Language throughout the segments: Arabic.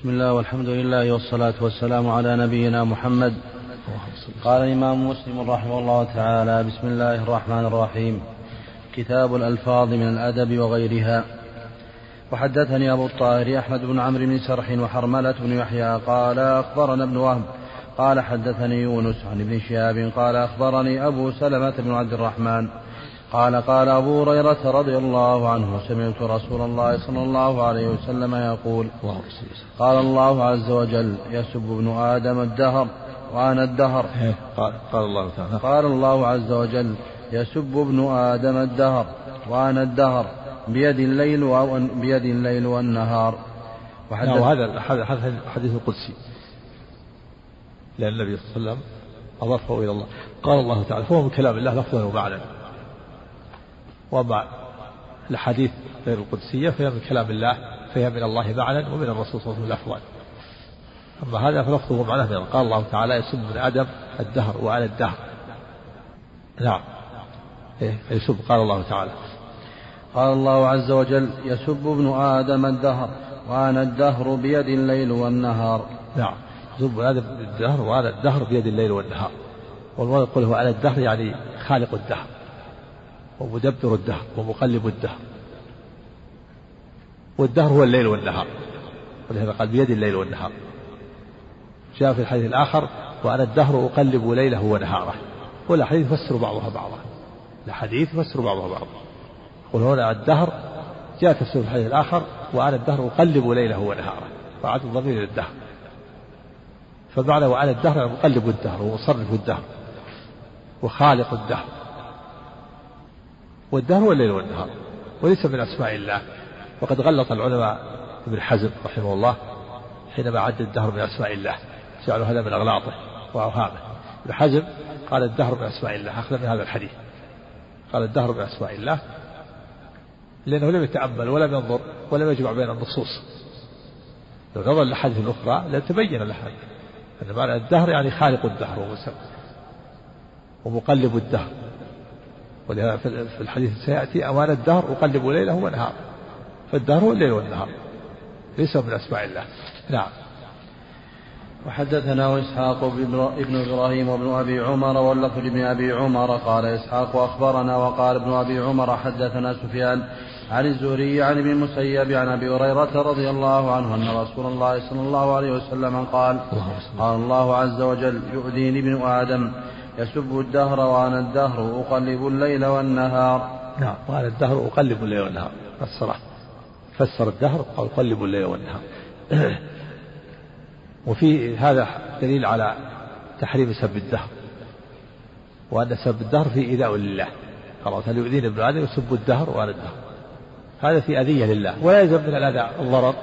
بسم الله والحمد لله والصلاة والسلام على نبينا محمد. قال الإمام مسلم رحمه الله تعالى بسم الله الرحمن الرحيم. كتاب الألفاظ من الأدب وغيرها. وحدثني أبو الطاهر أحمد بن عمرو بن سرح وحرملة بن يحيى قال أخبرنا ابن وهب. قال حدثني يونس عن ابن شهاب. قال أخبرني أبو سلمة بن عبد الرحمن. قال قال أبو هريرة رضي الله عنه سمعت رسول الله صلى الله عليه وسلم يقول قال الله عز وجل يسب ابن آدم الدهر وأنا الدهر. إيه، قال, قال الله تعالى. قال الله عز وجل يسب ابن آدم الدهر وأنا الدهر بيد الليل بيد الليل والنهار. وحدث وهذا هذا حديث القدسي. لأن النبي صلى الله عليه وسلم أضافه إلى الله. قال الله تعالى فهو من كلام الله لفظا ومعنى وأما الحديث غير القدسية فهي من كلام الله فهي من الله معنى ومن الرسول صلى الله عليه وسلم لفظا أما هذا فلفظه ومعناه قال الله تعالى يسب من آدم الدهر وعلى الدهر. نعم. إيه يسب قال الله تعالى. قال الله عز وجل يسب ابن آدم الدهر وأنا الدهر بيد الليل والنهار. نعم. يسب آدم الدهر وأنا الدهر بيد الليل والنهار. والمراد يقول هو على الدهر يعني خالق الدهر. ومدبر الدهر ومقلب الدهر. والدهر هو الليل والنهار. ولهذا قال بيد الليل والنهار. جاء في الحديث الآخر وأنا الدهر أقلب ليله ونهاره. والأحاديث يفسر بعضها بعضا. الأحاديث يفسر بعضها بعضا. قل هنا الدهر جاء تفسير الحديث الآخر وأنا الدهر أقلب ليله ونهاره. فعاد الضمير إلى الدهر فمعنى وأنا الدهر أقلب الدهر ومصرف الدهر. وخالق الدهر. والدهر هو الليل والنهار وليس من أسماء الله. وقد غلط العلماء ابن حزم رحمه الله حينما عد الدهر من أسماء الله جعلوا هذا من أغلاطه وأوهامه. ابن حزم قال الدهر من أسماء الله أخذ من هذا الحديث. قال الدهر من أسماء الله لأنه لم يتأمل ولم ينظر ولم يجمع بين النصوص. لو نظر للحديث الأخرى لتبين له أن معنى الدهر يعني خالق الدهر ومسبب ومقلب الدهر. ولهذا في الحديث سيأتي أمان الدهر أقلب ليله ونهاره فالدهر هو الليل والنهار. ليس من أسماء الله. نعم. وحدثنا إسحاق ابن إبراهيم وابن أبي عمر واللفظ لابن أبي عمر. قال إسحاق أخبرنا وقال ابن أبي عمر حدثنا سفيان عن الزهري عن ابن المسيب عن أبي هريرة رضي الله عنه أن رسول الله صلى الله عليه وسلم قال قال الله عز وجل يؤذيني ابن آدم يسب الدهر وأنا الدهر أقلب الليل والنهار. نعم وأنا الدهر أقلب الليل والنهار. فسره فسر الدهر قال أقلب الليل والنهار. وفي هذا دليل على تحريم سب الدهر. وأن سب الدهر في إيذاء لله. قال هل يؤذيني ابن آدم يسب الدهر وأنا الدهر. هذا في أذية لله. ولا يلزم من الأذى الضرر.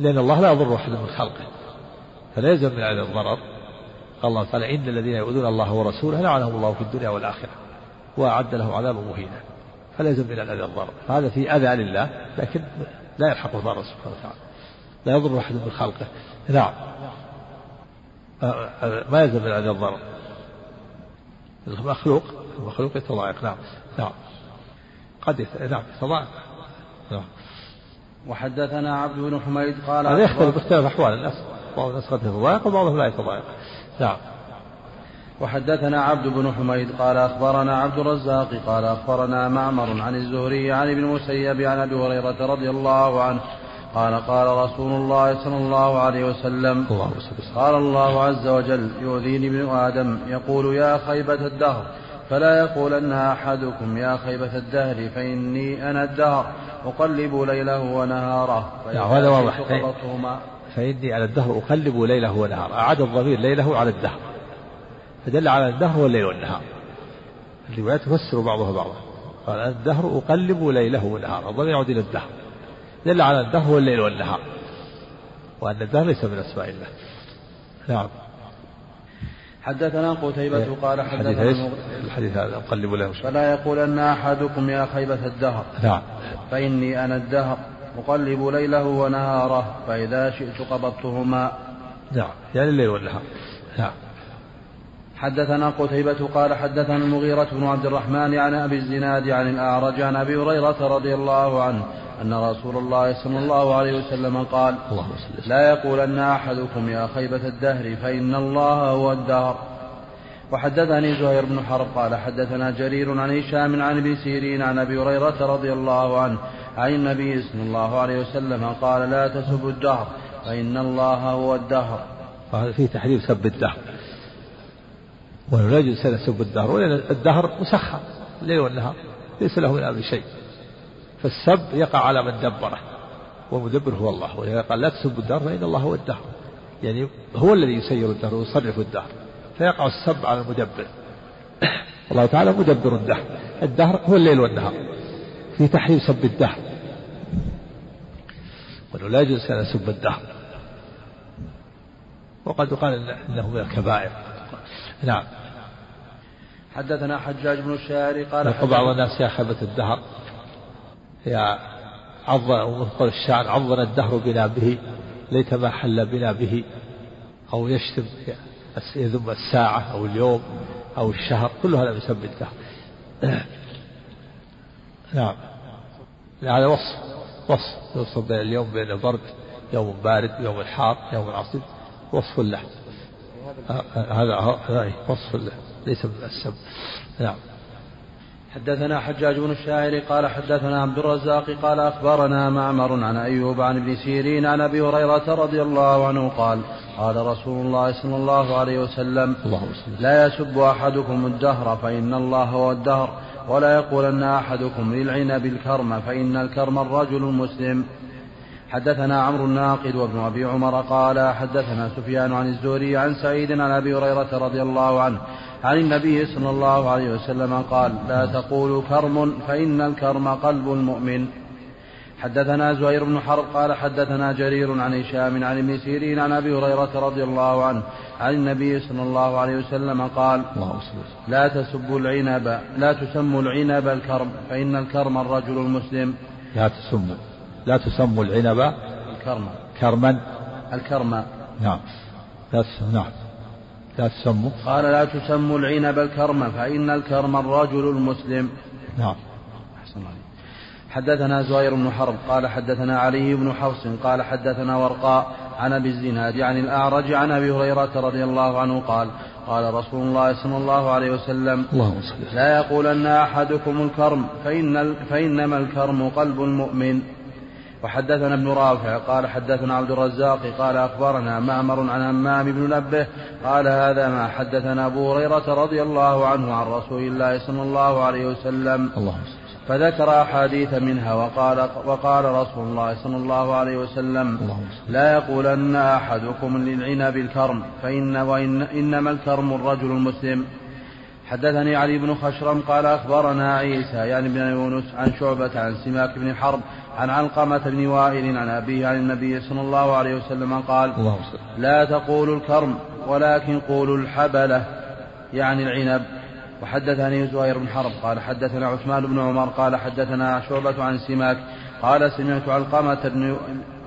لأن الله لا يضر أحد من خلقه. فلا يلزم من الأذى الضرر. قال الله تعالى. إن الذين يؤذون الله ورسوله لعنهم الله في الدنيا والآخرة وأعد له عذابا مهينا. فلا يلزم من الأذى الضرر هذا في أذى لله لكن لا يلحقه ضرر سبحانه وتعالى. لا يضر أحد من خلقه. نعم. ما يلزم من أذى الضرر المخلوق المخلوق يتضايق. نعم. نعم. قد نعم يتضايق. نعم. وحدثنا عبد بن حميد قال هذا يختلف باختلاف أحوال الناس بعض الناس قد يتضايق وبعضهم لا يتضايق. نعم. وحدثنا عبد بن حميد قال أخبرنا عبد الرزاق قال أخبرنا معمر عن الزهري عن ابن المسيب عن أبي هريرة رضي الله عنه قال قال رسول الله صلى الله عليه وسلم قال الله عز وجل يؤذيني ابن آدم يقول يا خيبة الدهر فلا يقولن أحدكم يا خيبة الدهر فإني أنا الدهر أقلب ليله ونهاره هذا واضح. فإني أنا الدهر أقلب ليله ونهاره أعاد الضمير ليله على الدهر. فدل على الدهر والليل والنهار. الروايات تفسر بعضها بعضا. قال الدهر أقلب ليله ونهاره الضمير يعود إلى الدهر. دل على الدهر والليل والنهار. وأن الدهر ليس من أسماء الله. نعم. حدثنا قتيبة إيه. قال حدثنا الحديث هذا أقلب له فلا يقولن أحدكم يا خيبة الدهر. نعم. فإني أنا الدهر. أقلب ليله ونهاره فإذا شئت قبضتهما. نعم يعني الليل والنهار. نعم. حدثنا قتيبة قال حدثنا المغيرة بن عبد الرحمن عن أبي الزناد عن الأعرج عن أبي هريرة رضي الله عنه أن رسول الله صلى الله عليه وسلم قال لا يقولن أحدكم يا خيبة الدهر فإن الله هو الدهر. وحدثني زهير بن حرب قال حدثنا جرير عن هشام عن ابي سيرين عن أبي هريرة رضي الله عنه عن النبي صلى الله عليه وسلم قال لا تسبوا الدهر فإن الله هو الدهر. فهذا فيه تحريم سب الدهر. وانه لا يجوز يسب الدهر ولأن الدهر مسخر الليل والنهار ليس له من أمر شيء. فالسب يقع على من دبره والمدبر هو الله ولذا قال لا تسبوا الدهر فإن الله هو الدهر. يعني هو الذي يسير الدهر ويصرف الدهر. فيقع السب على المدبر الله تعالى مدبر الدهر الدهر هو الليل والنهار في تحريم سب الدهر. وانه لا يجوز ان يسب الدهر. وقد يقال إنه من الكبائر. نعم. حدثنا حجاج بن الشاعري قال بعض الناس يا خيبة الدهر. يا عظن ومثقل الشعر عظن الدهر بنا به. ليت ما حل بنا به. أو يشتم يذم الساعة أو اليوم أو الشهر. كل هذا يسمى الدهر. نعم. هذا وصف. وصف. يوصف بين اليوم بين برد يوم بارد يوم حار يوم عصيب وصف له. هذا وصف له. ليس من السب نعم. حدثنا حجاج بن الشاعر قال حدثنا عبد الرزاق قال أخبرنا معمر عن أيوب عن ابن سيرين عن أبي هريرة رضي الله عنه قال قال رسول الله صلى الله عليه وسلم. لا يسب أحدكم الدهر فإن الله هو الدهر. ولا يقولن أحدكم للعنب الكرم فإن الكرم الرجل المسلم. حدثنا عمرو الناقد وابن أبي عمر قال حدثنا سفيان عن الزهري عن سعيد عن أبي هريرة رضي الله عنه عن النبي صلى الله عليه وسلم قال لا تقولوا كرم فإن الكرم قلب المؤمن. حدثنا زهير بن حرب قال حدثنا جرير عن هشام عن ابن سيرين عن أبي هريرة رضي الله عنه عن النبي صلى الله عليه وسلم قال لا تسبوا العنب لا تسموا العنب الكرم فإن الكرم الرجل المسلم. لا تسموا لا تسموا العنب الكرم. كرما. الكرم. نعم. لا نعم. لا تسموا. قال لا تسموا العنب الكرم فإن الكرم الرجل المسلم. نعم. حدثنا زهير بن حرب قال حدثنا علي بن حفص قال حدثنا ورقاء عن أبي الزناد عن الأعرج عن أبي هريرة رضي الله عنه قال قال رسول الله صلى الله عليه وسلم اللهم لا يقولن أحدكم الكرم فإن فإنما الكرم قلب المؤمن وحدثنا ابن رافع قال حدثنا عبد الرزاق قال أخبرنا معمر عن همام بن نبه قال هذا ما حدثنا أبو هريرة رضي الله عنه عن رسول الله صلى الله عليه وسلم. الله فذكر أحاديث منها وقال وقال رسول الله صلى الله عليه وسلم لا يقولن أحدكم للعنب الكرم فإن وإن إنما الكرم الرجل المسلم. حدثني علي بن خشرم قال أخبرنا عيسى يعني بن يونس عن شعبة عن سماك بن حرب عن علقمة بن وائل عن أبيه عن النبي صلى الله عليه وسلم قال لا تقولوا الكرم ولكن قولوا الحبلة يعني العنب. وحدثني زهير بن حرب قال حدثنا عثمان بن عمر قال حدثنا شعبة عن سماك قال سمعت علقمة بن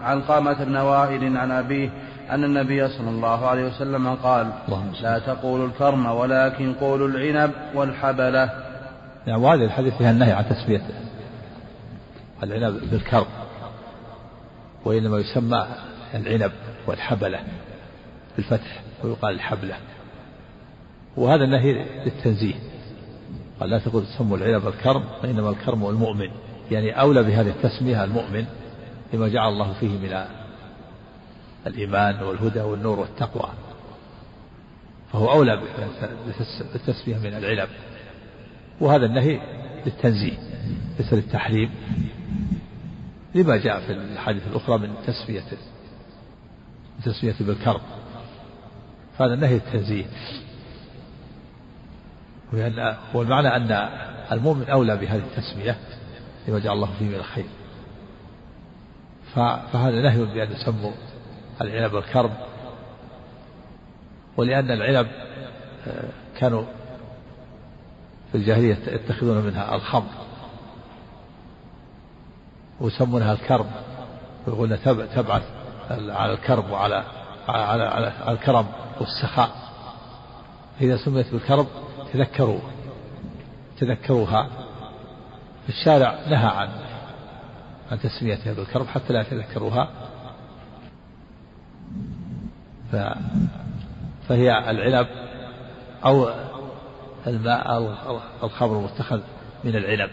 علقمة بن وائل عن أبيه أن النبي صلى الله عليه وسلم قال لا تقولوا الكرم ولكن قولوا العنب والحبلة. يعني وهذه الحديث فيها النهي عن تسميته العنب بالكرب وإنما يسمى العنب والحبلة بالفتح ويقال الحبلة. وهذا النهي للتنزيه. قال لا تقول تسموا العنب الكرم وإنما الكرم المؤمن. يعني أولى بهذه التسمية المؤمن لما جعل الله فيه من الإيمان والهدى والنور والتقوى. فهو أولى بالتسمية من العنب وهذا النهي للتنزيه ليس للتحريم. لما جاء في الحديث الأخرى من تسمية تسمية بالكرب فهذا نهي التنزيه وأن والمعنى أن المؤمن أولى بهذه التسمية لما جعل الله فيه من الخير. فهذا نهي بأن يسموا العنب الكرب ولأن العنب آه، كانوا في الجاهلية يتخذون منها الخمر. ويسمونها الكرب. ويقولون تبعث على الكرب وعلى على, على, الكرم والسخاء. إذا سميت بالكرب تذكروا تذكروها. الشارع نهى عن عن تسميتها بالكرب حتى لا يتذكروها ف فهي العنب أو الماء الخمر المتخذ من العنب.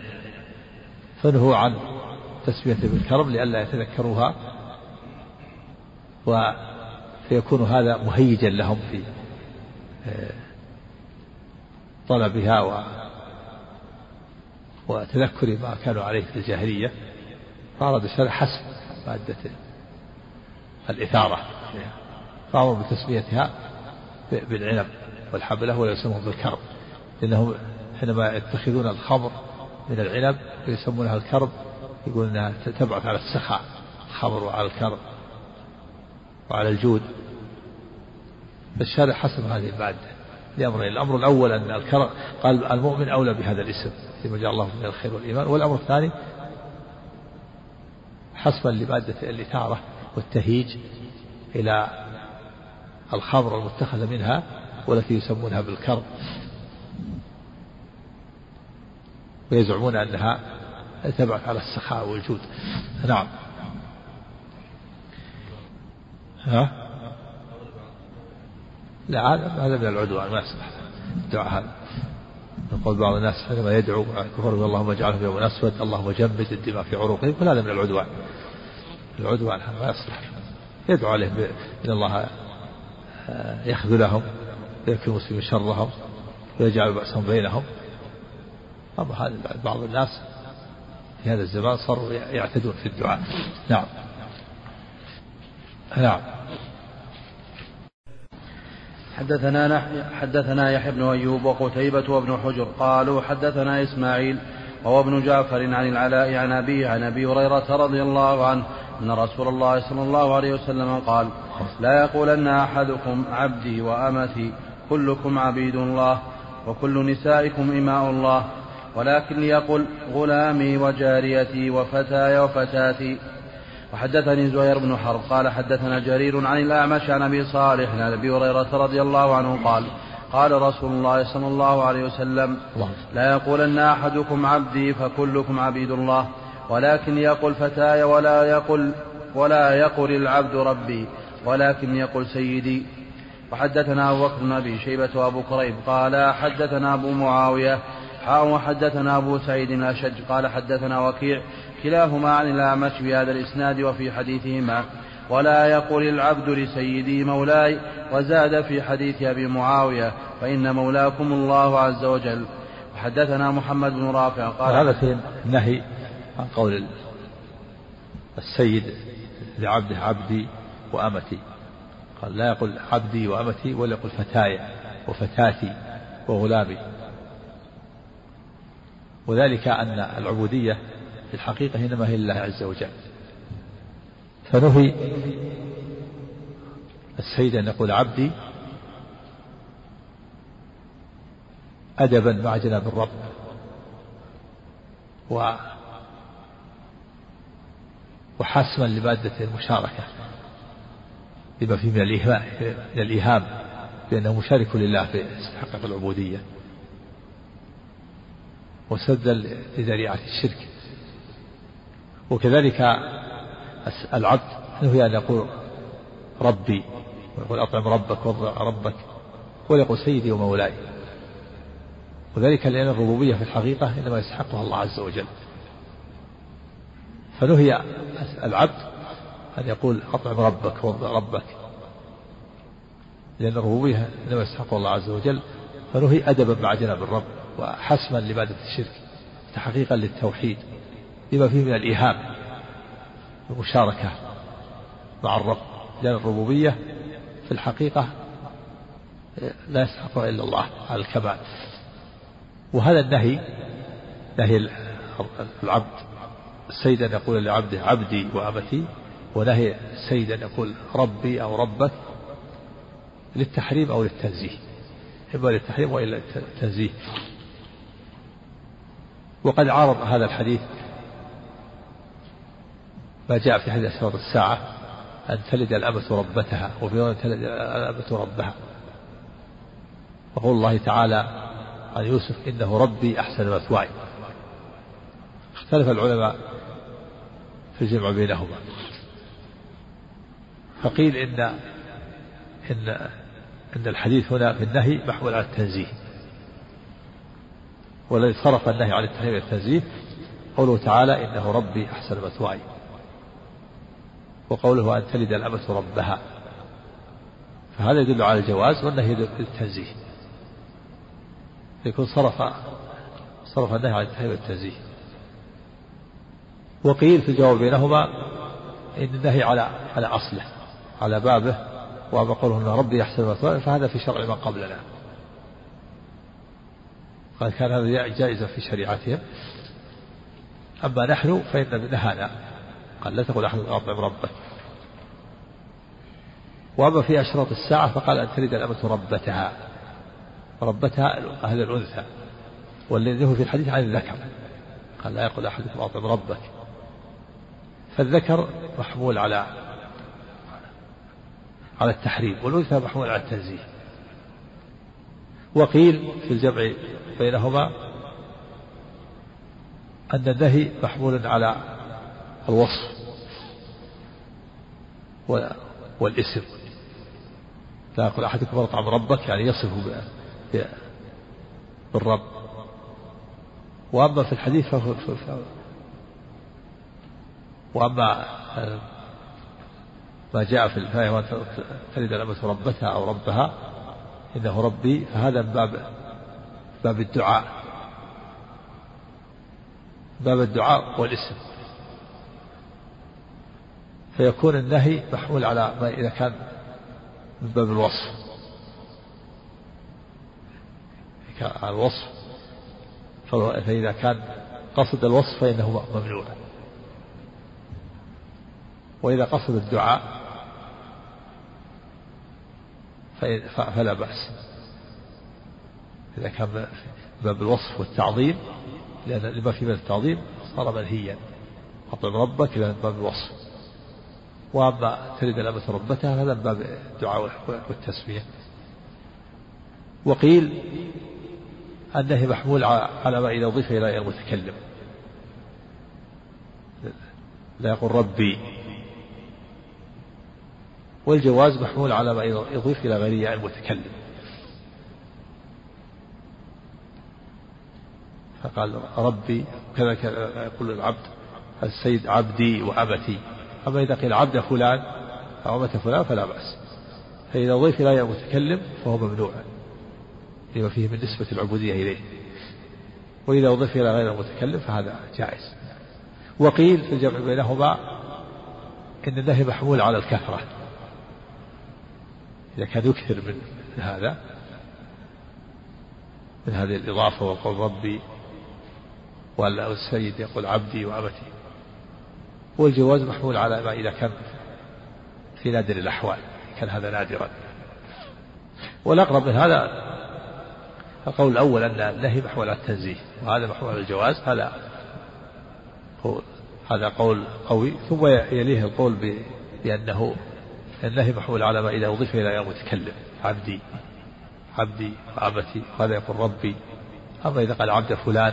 فنهوا عن تسميته بالكرب لئلا يتذكروها. وفيكون هذا مهيجا لهم في آه، طلبها و وتذكر ما كانوا عليه في الجاهلية فأراد الشرع حسب مادة الإثارة. فأمر بتسميتها بالعنب والحبلة ولا يسمون بالكرب لأنهم حينما يتخذون الخمر من العنب ويسمونها الكرب يقول إنها تبعث على السخاء الخمر وعلى الكرب وعلى الجود. فالشارع حسب هذه المادة. لأمرين الأمر الأول أن الكرم قال المؤمن أولى بهذا الاسم فيما جاء الله من الخير والإيمان. والأمر الثاني حسبا لمادة الإثارة والتهيج إلى الخمر المتخذة منها والتي يسمونها بالكرب ويزعمون أنها تبعث على السخاء والجود. نعم. ها؟ لا هذا من العدوان ما يصلح. الدعاء هذا. يقول بعض الناس حينما يدعو كفر اللهم اجعله في يوم أسود اللهم جمد الدماء في عروقهم كل هذا من العدوان. العدوان هذا ما يصلح. يدعو عليه إن الله آه، يخذلهم ويكفي المسلمين شرهم ويجعل بأسهم بينهم. أما هذا بعض الناس في هذا الزمان صاروا يعتدون في الدعاء. نعم. نعم. حدثنا حدثنا يحيى بن أيوب وقتيبة وابن حجر قالوا حدثنا إسماعيل وهو ابن جعفر عن العلاء عن أبيه عن أبي هريرة رضي الله عنه أن رسول الله صلى الله عليه وسلم قال: لا يقولن أحدكم عبدي وأمتي كلكم عبيد الله وكل نسائكم إماء الله ولكن ليقل غلامي وجاريتي وفتاي وفتاتي وحدثني زهير بن حرب قال حدثنا جرير عن الأعمش عن أبي صالح عن أبي هريرة رضي الله عنه قال قال رسول الله صلى الله عليه وسلم لا يقولن أحدكم عبدي فكلكم عبيد الله ولكن يقل فتاي ولا يقل ولا يقل العبد ربي ولكن يقل سيدي. وحدثنا أبو بكر بن أبي شيبة وأبو كريب قال حدثنا أبو معاوية حاء وحدثنا أبو سعيد الأشج قال حدثنا وكيع كلاهما عن الأعمش بهذا الإسناد وفي حديثهما. ولا يقول العبد لسيدي مولاي وزاد في حديث أبي معاوية فإن مولاكم الله عز وجل. وحدثنا محمد بن رافع قال هذا في النهي عن قول السيد لعبده عبدي وأمتي. قال لا يقول عبدي وأمتي ولا يقول فتاي وفتاتي وغلامي. وذلك أن العبودية في الحقيقة إنما هي لله عز وجل. فنهي السيد أن يقول عبدي أدبا مع جناب الرب. و وحسما لمادة المشاركة لما فيه من الإيهام من الإيهام بأنه مشارك لله في استحقاق العبودية. وسدا لذريعة الشرك. وكذلك العبد نهي أن يقول ربي ويقول أطعم ربك وضع ربك ويقول سيدي ومولاي. وذلك لأن الربوبية في الحقيقة إنما يستحقها الله عز وجل. فنهي العبد أن يقول أطعم ربك وضع ربك. لأن الربوبية إنما يستحق الله عز وجل. فنهي أدبا مع جناب الرب وحسما لمادة الشرك تحقيقا للتوحيد. لما فيه من الإيهام والمشاركة مع الرب لأن الربوبية في الحقيقة لا يستحقها إلا الله على الكمال. وهذا النهي نهي العبد السيد أن يقول لعبده عبدي وأمتي ونهي السيد أن يقول ربي أو ربك للتحريم أو للتنزيه. إما للتحريم وإلا للتنزيه. وقد عارض هذا الحديث ما جاء في حديث أسرار الساعة أن تلد الأمة ربتها وفي يوم تلد الأمة ربها. وقول الله تعالى عن يوسف إنه ربي أحسن مثواي. اختلف العلماء في الجمع بينهما. فقيل إن إن إن الحديث هنا في النهي محمول على التنزيه. والذي صرف النهي عن التنزيه قوله تعالى إنه ربي أحسن مثواي. وقوله أن تلد الأمة ربها. فهذا يدل على الجواز والنهي التنزيه يكون صرف صرف النهي عن التحريم والتنزيه وقيل في الجواب بينهما إن النهي على على أصله على بابه وأما قوله أن ربي يحسن مثواي فهذا في شرع من قبلنا. قال كان هذا جائزا في شريعتهم. أما نحن فإن نهانا. قال لا تقول أحد أطعم ربك وأما في أشراط الساعة فقال أن تلد الأمة ربتها. ربتها هذا الأنثى والذي هو في الحديث عن الذكر. قال لا يقول أحدكم أطعم ربك. فالذكر محمول على على التحريم والأنثى محمول على التنزيه. وقيل في الجمع بينهما أن النهي محمول على الوصف. والاسم. لا يقول أحدكم اطعم ربك يعني يصف بالرب. وأما في الحديث فهو وأما ما جاء في الآية تلد الأمة ربتها أو ربها إنه ربي فهذا من باب باب الدعاء. باب الدعاء والاسم. فيكون النهي محمول على ما إذا كان من باب الوصف. الوصف فإذا كان قصد الوصف فإنه ممنوع. وإذا قصد الدعاء فلا بأس. إذا كان باب الوصف والتعظيم لأن لما في باب التعظيم صار منهيا. أطعم ربك إلى باب الوصف. وأما تلد الأمة ربتها هذا من باب الدعاء والتسمية وقيل أنه محمول على ما إذا أضيف إلى المتكلم. لا يقول ربي. والجواز محمول على ما يضيف إلى غير المتكلم. فقال ربي كذا يقول العبد السيد عبدي وأبتي. أما إذا قيل عبد فلان أو أمة فلان فلا بأس. فإذا أضيف إلى المتكلم فهو ممنوع. لما فيه من نسبة العبودية إليه. وإذا أضيف إلى غير المتكلم فهذا جائز. وقيل في الجمع بينهما إن النهي محمول على الكثرة. إذا كان يكثر من هذا من هذه الإضافة وقول ربي والسيد يقول عبدي وأمتي والجواز محمول على ما إذا كان في نادر الأحوال كان هذا نادرا. والأقرب من هذا القول الأول أن النهي محمول على التنزيه وهذا محمول على الجواز هذا هذا قول قوي. ثم يليه القول بأنه النهي محمول على ما إذا أضيف إلى المتكلم عبدي عبدي وأبتي وهذا يقول ربي أما إذا قال عبد فلان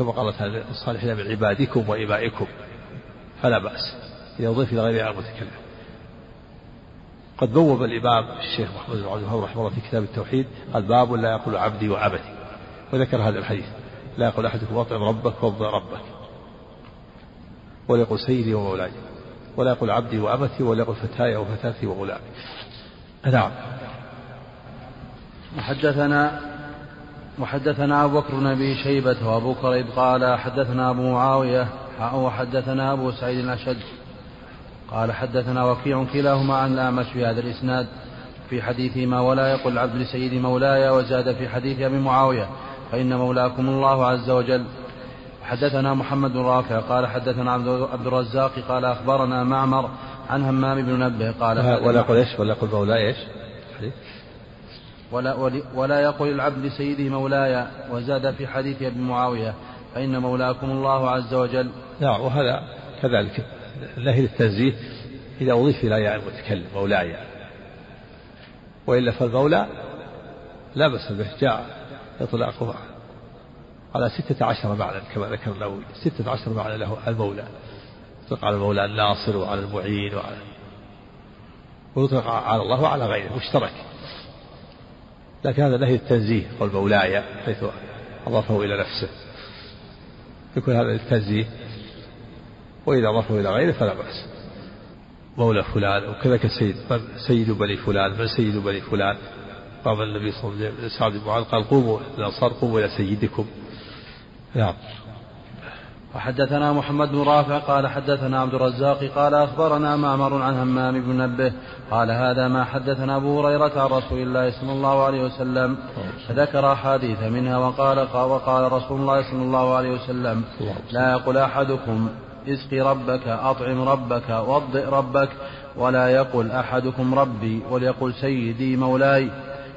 كما قالت الصالحين من عبادكم وإمائكم فلا بأس. إذا أضيف إلى غير المتكلم قد بوب الإمام الشيخ محمد بن عبد الوهاب رحمه الله في كتاب التوحيد قال باب لا يقول عبدي وعبدي. وذكر هذا الحديث لا يقول أحدكم أطعم ربك وضع ربك. ولا يقول سيدي ومولاي. ولا يقول عبدي وأمتي ولا يقول فتاي وفتاتي وغلامي نعم. وحدثنا وحدثنا أبو بكر بن أبي شيبة وأبو كريب قال حدثنا أبو معاوية وحدثنا أبو سعيد الأشد قال حدثنا وكيع كلاهما عن الأعمش في هذا الإسناد في حديثهما ولا يقل العبد لسيد مولاي وزاد في حديث أبي معاوية. فإن مولاكم الله عز وجل. حدثنا محمد بن رافع قال حدثنا عبد الرزاق قال أخبرنا معمر عن همام بن نبه قال ولا يقول إيش؟ ولا يقول مولاي إيش؟ ولا, ولا يقل العبد لسيده مولاي وزاد في حديث أبي معاوية فإن مولاكم الله عز وجل. نعم وهذا كذلك. نهي للتنزيه إذا أضيف إلى ياء المتكلم مولاي. والا فالمولى لا بأس به جاء اطلاقه على ستة عشر معنى كما ذكر النووي ستة عشر معنى له المولى. يطلق على المولى الناصر وعلى المعين وعلى ويطلق على الله وعلى غيره مشترك. لكن هذا نهي التنزيه قول مولاي حيث أضافه إلى نفسه. يكون هذا للتنزيه وإذا أضافه إلى غيره فلا بأس. مولى فلان وكذلك سيد سيد بني فلان من سيد بني فلان. قام النبي صلى الله عليه وسلم سعد بن معاذ قال قوموا الأنصار قوموا إلى سيدكم. نعم. وحدثنا محمد بن رافع قال حدثنا عبد الرزاق قال أخبرنا معمر عن همام بن نبه قال هذا ما حدثنا أبو هريرة عن رسول الله صلى الله عليه وسلم. فذكر أحاديث منها وقال وقال رسول الله صلى الله عليه وسلم لا يقول أحدكم اسقي ربك أطعم ربك وضئ ربك ولا يقل أحدكم ربي وليقل سيدي مولاي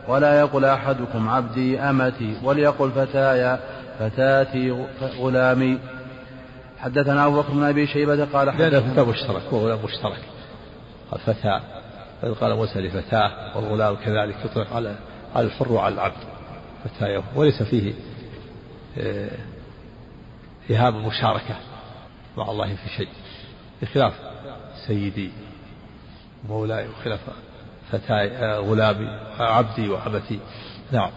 ولا يقل أحدكم عبدي أمتي وليقل فتاي فتاتي غلامي. حدثنا أبو بكر بن أبي شيبة قال حدثنا كتاب مشترك وغلام مشترك. قال فتاة قال موسى لفتاة والغلام كذلك يطلق على على الحر وعلى العبد. فتاة وليس فيه إيهام المشاركة مع الله في شيء. بخلاف سيدي مولاي وخلاف فتاي غلامي عبدي وعبتي. نعم.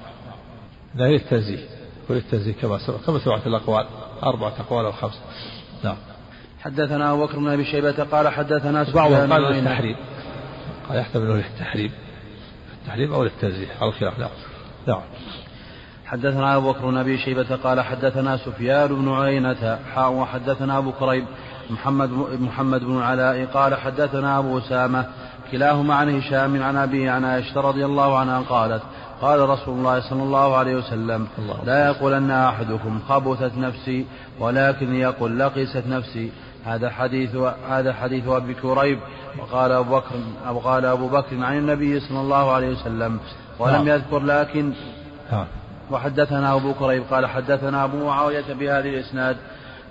لا للتنزيه وللتنزيه كما سبق كما سبقت الأقوال أربعة أقوال أو خمسة. نعم حدثنا أبو بكر بن أبي شيبة قال حدثنا سفيان قال للتحريم قال يحتمل للتحريم التحريم أو للتنزيه. على الخلاف نعم نعم. حدثنا أبو بكر بن أبي شيبة قال حدثنا سفيان بن عيينة. حاء وحدثنا أبو كريب. محمد محمد بن العلاء قال حدثنا أبو أسامة. كلاهما عن هشام عن أبي عن عائشة رضي الله عنها قالت قال رسول الله صلى الله عليه وسلم الله لا يقولن أحدكم خبثت نفسي ولكن يقول لقست نفسي هذا حديث هذا حديث أبي كريب وقال أبو بكر وقال أبو بكر عن النبي صلى الله عليه وسلم ولم نعم. يذكر لكن نعم. وحدثنا أبو كريب قال حدثنا أبو معاوية بهذه الإسناد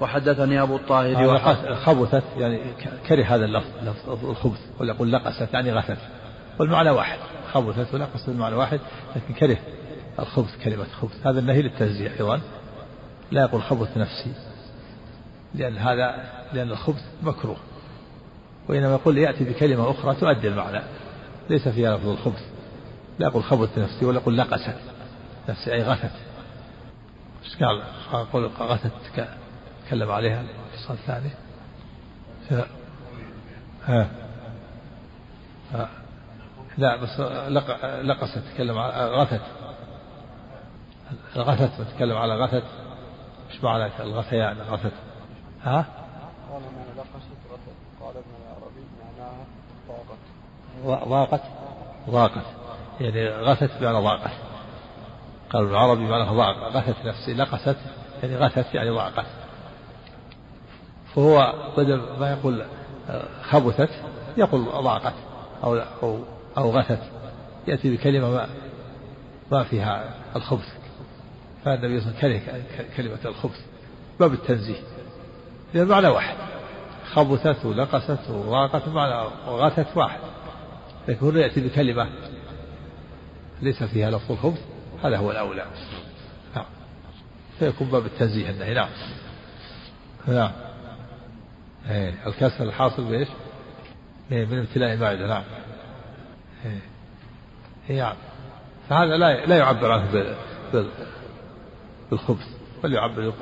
وحدثني أبو الطاهر خبثت يعني كره هذا اللفظ لفظ الخبث ولا يقول لقست يعني غثت والمعنى واحد. خبثت ولقست المعنى واحد لكن كره الخبث كلمة خبث هذا النهي للتنزيه أيضا. لا يقول خبث نفسي لأن هذا لأن الخبث مكروه. وإنما يقول يأتي بكلمة أخرى تؤدي المعنى. ليس فيها لفظ الخبث لا يقول خبث نفسي ولا يقول لقست نفسي أي غثت. إيش قال؟ قال غثت تكلم عليها الاتصال الثاني. ها. ها. لا بس لقست تكلم على غثت. غثت بتكلم على غثت. إيش معنى الغثيان؟ غثت ها؟ قال معنى لقست غثت. قال ابن العربي معناها ضاقت. ضاقت؟ ضاقت. يعني غثت بمعنى ضاقت. قال ابن العربي معناها ضاق غثت نفسي. لقست يعني غثت يعني ضاقت. فهو بدل ما يقول خبثت يقول ضاقت. أو أو أو غثت يأتي بكلمة ما ما فيها الخبث. فالنبي صلى الله عليه وسلم كلمة الخبث باب التنزيه لأن معنى واحد خبثت ولقست وضاقت معنى وغثت واحد. لكن هنا يأتي بكلمة ليس فيها لفظ الخبث هذا هو الأولى. نعم. فيكون باب التنزيه النهي. نعم. نعم. إيه الكسر الحاصل بإيش؟ إيه من ابتلاء المعدة نعم. نعم فهذا لا لا يعبر عنه بالخبث بل يعبر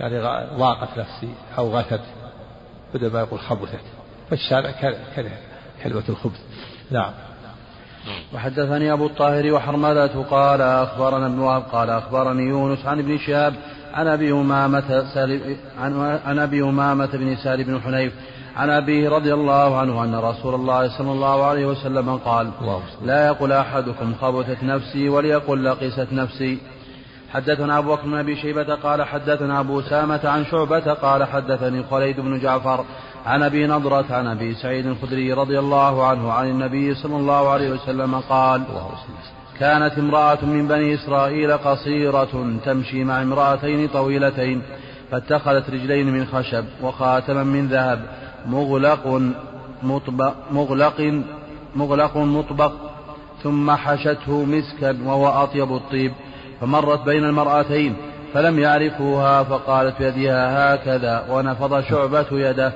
يعني ضاقت نفسي أو غثت بدل ما يقول خبثت. فالشارع كره كلمة الخبث. نعم. وحدثني أبو الطاهر وحرملة قال أخبرنا ابن وهب قال أخبرني يونس عن ابن شهاب عن أبي أمامة عن أبي أمامة بن سالم بن حنيف عن أبيه رضي الله عنه أن رسول الله صلى الله عليه وسلم قال لا يقل أحدكم خبثت نفسي وليقل لقست نفسي. حدثنا أبو بكر بن أبي شيبة قال حدثنا أبو سامة عن شعبة قال حدثني خليد بن جعفر عن أبي نضرة عن أبي سعيد الخدري رضي الله عنه عن النبي صلى الله عليه وسلم قال كانت امرأة من بني إسرائيل قصيرة تمشي مع امرأتين طويلتين فاتخذت رجلين من خشب وخاتما من ذهب. مغلق مطبق مغلق مغلق مطبق ثم حشته مسكا وهو أطيب الطيب فمرت بين المرأتين فلم يعرفوها فقالت بيدها هكذا ونفض شعبة يده.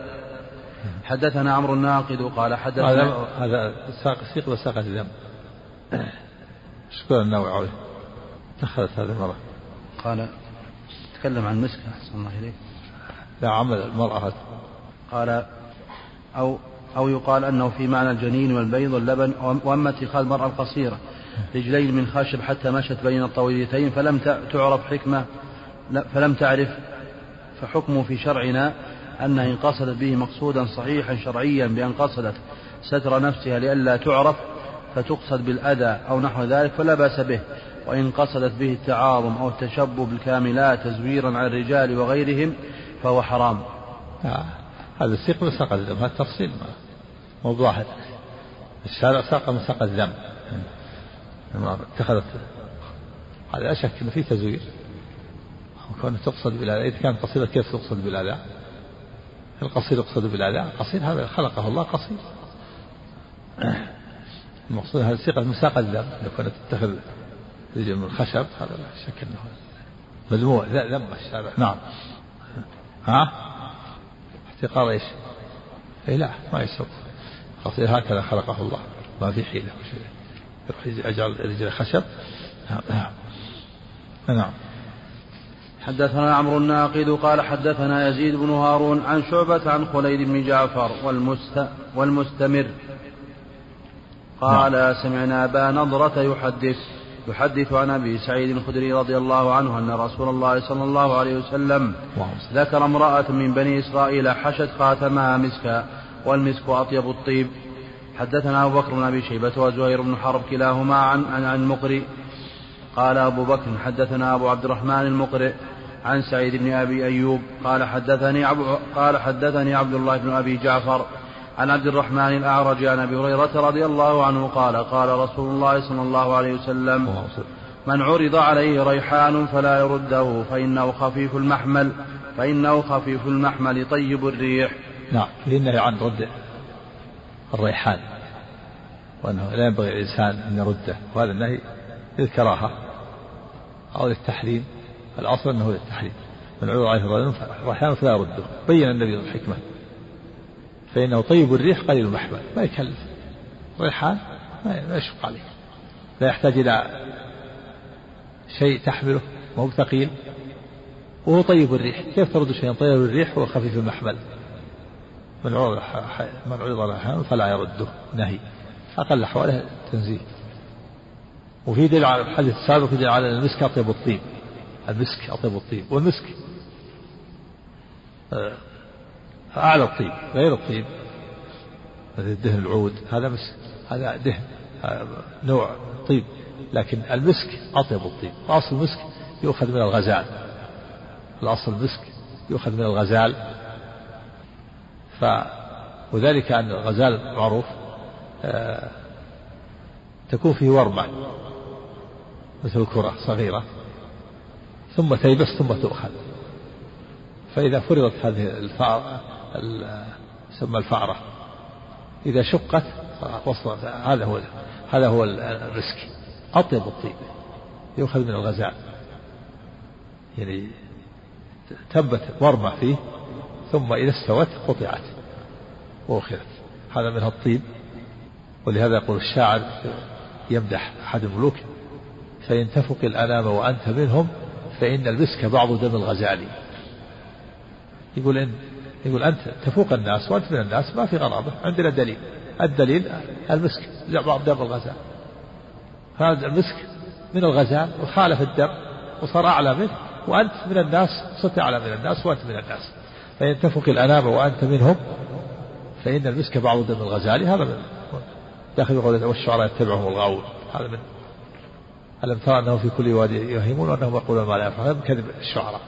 حدثنا عمرو الناقد قال حدثنا هذا هذا ساق سيق وساق الدم. شكرا النووي دخلت هذه المرة قال تكلم عن مسك أحسن الله إليك. لا عمل المرأة قال أو أو يقال أنه في معنى الجنين والبيض واللبن وأما اتخاذ المرأة القصيرة رجلين من خشب حتى مشت بين الطويلتين فلم تعرف حكمة فلم تعرف فحكمه في شرعنا أنها إن قصدت به مقصودا صحيحا شرعيا بأن قصدت ستر نفسها لئلا تعرف فتقصد بالأذى أو نحو ذلك فلا بأس به وإن قصدت به التعاظم أو التشبه بالكاملات تزويرا على الرجال وغيرهم فهو حرام آه. هذا السيق مساق الذم هذا التفصيل موضوع هذا. الشارع ساق مساق الذم اتخذت هذا لا شك إنه في تزوير. وكونه تقصد بالأذى إذا كانت قصيره كيف تقصد بالأذى؟ القصير يقصد بالأذى؟ القصير هذا خلقه الله قصير المقصود هذه صيغه مساق الذم لو كانت تتخذ من الخشب هذا لا شك إنه مذموع. ذم الشارع. نعم. ها؟ احتقار إيش؟ اي لا ما يسوق. قصير هكذا خلقه الله. ما في حيلة. يروح يجعل رجل خشب. نعم نعم. حدثنا عمرو الناقد قال حدثنا يزيد بن هارون عن شعبة عن خليل بن جعفر والمست والمستمر. قال نعم. سمعنا أبا نضرة يحدث. يحدث عن أبي سعيد الخدري رضي الله عنه أن رسول الله صلى الله عليه وسلم ذكر امرأة من بني إسرائيل حشت خاتمها مسكا والمسك أطيب الطيب. حدثنا أبو بكر بن أبي شيبة وزهير بن حرب كلاهما عن عن, عن مقرئ قال أبو بكر حدثنا أبو عبد الرحمن المقرئ عن سعيد بن أبي أيوب. قال حدثني قال حدثني عبد الله بن أبي جعفر. عن عبد الرحمن الأعرج عن أبي هريرة رضي الله عنه قال قال رسول الله صلى الله عليه وسلم من عرض عليه ريحان فلا يرده فإنه خفيف المحمل فإنه خفيف المحمل طيب الريح. نعم لأنه عن رد الريحان وأنه لا ينبغي الإنسان أن يرده وهذا النهي للكراهة أو للتحريم الأصل أنه للتحريم من عرض عليه الريحان فلا يرده بين النبي الحكمة. فإنه طيب الريح قليل المحمل ما يكلف. ريحان ما يشق عليه. لا يحتاج إلى شيء تحمله ما هو ثقيل. وهو طيب الريح كيف ترد شيئا؟ طيب الريح هو خفيف المحمل من عرض من عرض فلا يرده نهي. أقل أحواله تنزيه. وفي دليل على الحديث السابق دليل على المسك أطيب الطيب. المسك أطيب الطيب. والمسك آه، أعلى الطيب غير الطيب. مثل دهن العود هذا مسك هذا دهن نوع طيب. لكن المسك أطيب الطيب. وأصل المسك يؤخذ من الغزال. الأصل المسك يؤخذ من الغزال. ف وذلك أن الغزال معروف آه تكون فيه ورمة مثل كرة صغيرة. ثم تيبس ثم تؤخذ. فإذا فرضت هذه الفأرة يسمى الفأرة. إذا شقت وصلت هذا هو هذا هو المسك أطيب الطيب يؤخذ من الغزال. يعني تبت ورمة فيه ثم إذا استوت قطعت وأخذت. هذا منها الطيب ولهذا يقول الشاعر يمدح أحد الملوك فإن تفق الأنام وأنت منهم فإن المسك بعض دم الغزال. يقول إن يقول أنت تفوق الناس وأنت من الناس ما في غرابة عندنا دليل. الدليل المسك بعض دم الغزال هذا المسك من الغزال وخالف الدم وصار أعلى منه وأنت من الناس صرت أعلى من الناس وأنت من الناس. فإن تفك الأنام وأنت منهم فإن المسك بعض دم الغزال هذا من داخل قول والشعراء يتبعهم الغاوون. هذا من ألم ترى أنه في كل وادي يهيمون وأنهم يقولون ما لا يفعلون كذب الشعراء.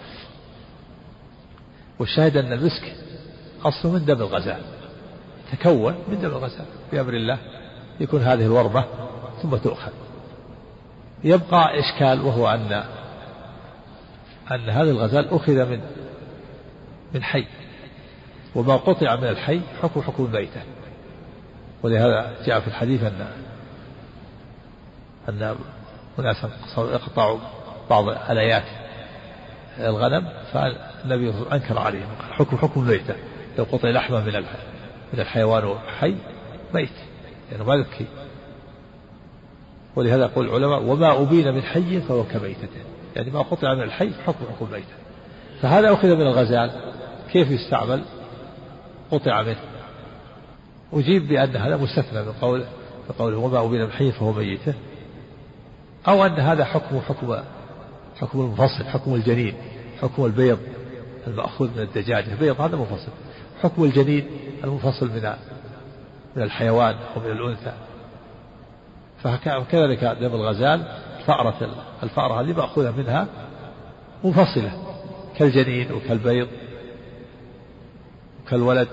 والشاهد أن المسك أصله من دم الغزال تكون من دم الغزال بأمر الله يكون هذه الوربة ثم تؤخذ. يبقى إشكال وهو أن أن هذا الغزال أخذ من من حي. وما قطع من الحي حكم حكم الميتة ولهذا جاء في الحديث أن أن أناسا يقطعوا بعض الآيات الغنم فالنبي أنكر عليهم حكم حكم الميتة لو قطع لحمة من من الحيوان حي ميت لأنه يعني ما ذكي ولهذا يقول العلماء وما أبين من حي فهو كميتته يعني ما قطع من الحي حكم حكم ميتة. فهذا أخذ من الغزال. كيف يستعمل؟ قطع منه. أجيب بأن هذا مستثنى من قوله بقوله وما أبين من حي فهو ميتة. أو أن هذا حكم حكم حكم المفصل حكم الجنين حكم البيض المأخوذ من الدجاجة. البيض هذا منفصل. حكم الجنين المنفصل من من الحيوان ومن الأنثى. فكذلك دم الغزال فأرة الفأرة هذه مأخوذة منها منفصلة كالجنين وكالبيض وكالولد.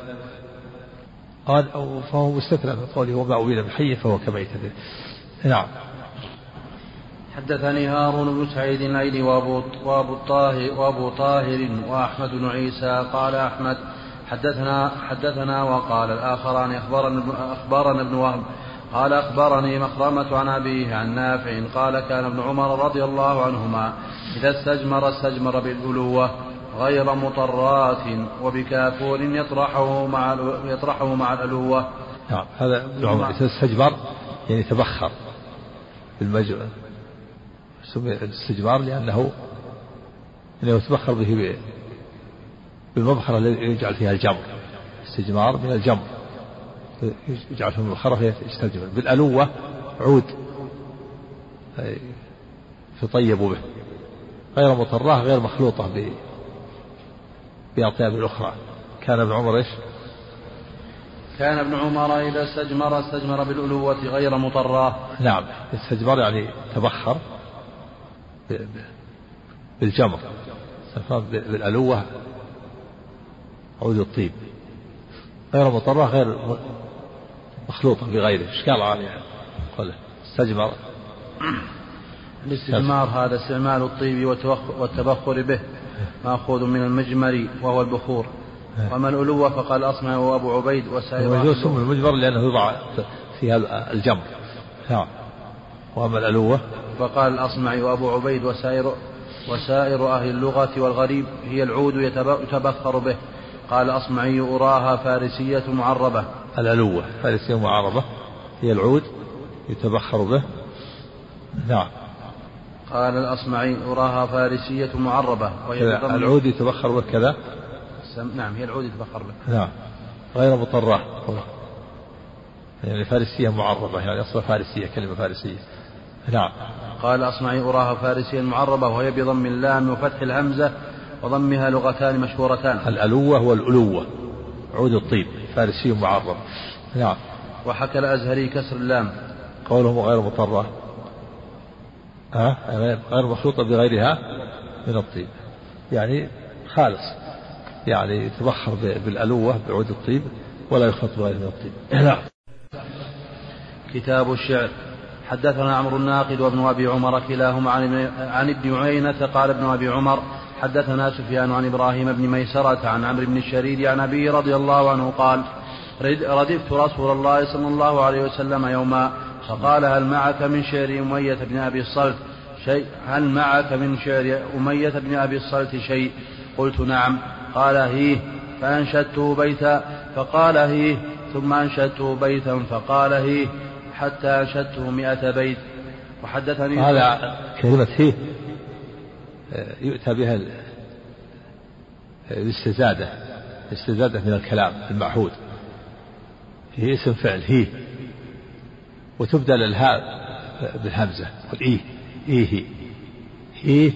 فهو مستثنى من قوله وما أبين من حي فهو كميت نعم. حدثني هارون بن سعيد الايلي وابو وابو طاهر وابو طاهر واحمد بن عيسى قال احمد حدثنا حدثنا وقال الاخران اخبرنا اخبرنا ابن وهب قال اخبرني مخرمة عن ابيه عن نافع قال كان ابن عمر رضي الله عنهما اذا استجمر استجمر بالألوة غير مطرات وبكافور يطرحه مع يطرحه مع الألوة. نعم هذا ابن عمر. إذا استجمر يعني تبخر. سمي الاستجمار لأنه أنه يتبخر به بالمبخرة الذي يجعل فيها الجمر. استجمار من الجمر. يجعل فيها المبخرة فيستجمر. بالألوة عود. يطيب به. غير مطراه غير مخلوطة بأطياب الأخرى كان ابن عمر إيش؟ كان ابن عمر إذا استجمر استجمر بالألوة غير مطراه نعم. استجمر يعني تبخر. بالجمر بالألوة عود الطيب. غير مطرة غير مخلوطة بغيره إشكال عالي قال استجمر. الاستجمار هذا استعمال الطيب والتبخر به مأخوذ من المجمر وهو البخور. وما الألوة فقال أصمع وأبو عبيد وسائر هو سمي المجمر لأنه يوضع فيها الجمر. نعم وأما الألوة فقال الأصمعي وأبو عبيد وسائر وسائر أهل اللغة والغريب هي العود يتبخر به. قال الأصمعي أراها فارسية معربة. الألوة فارسية معربة. هي العود يتبخر به. نعم. قال الأصمعي أراها فارسية معربة. وهي العود يتبخر به كذا؟ نعم هي العود يتبخر به. نعم. غير مضطرة يعني فارسية معربة يعني أصلا فارسية كلمة فارسية. نعم. قال أصمعي أراها فارسيا معربة وهي بضم اللام وفتح الهمزة وضمها لغتان مشهورتان. الألوة والألوة. عود الطيب. فارسي معرب. نعم. وحكى الأزهري كسر اللام. قوله غير مضطرة ها؟ غير مخلوطة بغيرها من الطيب. يعني خالص. يعني يتبخر بالألوة بعود الطيب ولا يخلط بغيره من الطيب. نعم. كتاب الشعر. حدثنا عمرو الناقد وابن أبي عمر كلاهما عن عن ابن عيينة قال ابن أبي عمر حدثنا سفيان عن إبراهيم بن ميسرة عن عمرو بن الشريد عن ابيه رضي الله عنه قال ردفت رسول الله صلى الله عليه وسلم يوما فقال هل معك من شعر أمية بن أبي الصلت شيء؟ هل معك من شعر أمية بن أبي الصلت شيء؟ قلت نعم. قال هيه. فأنشدته بيتا فقال هيه. ثم أنشدته بيتا فقال هيه. حتى أنشدته مئة بيت. وحدثني هذا كلمة هي يؤتى بها الاستزادة. الاستزادة من الكلام المعهود. هي اسم فعل هي. وتبدل الهاء بالهمزة قل إيه إيه هي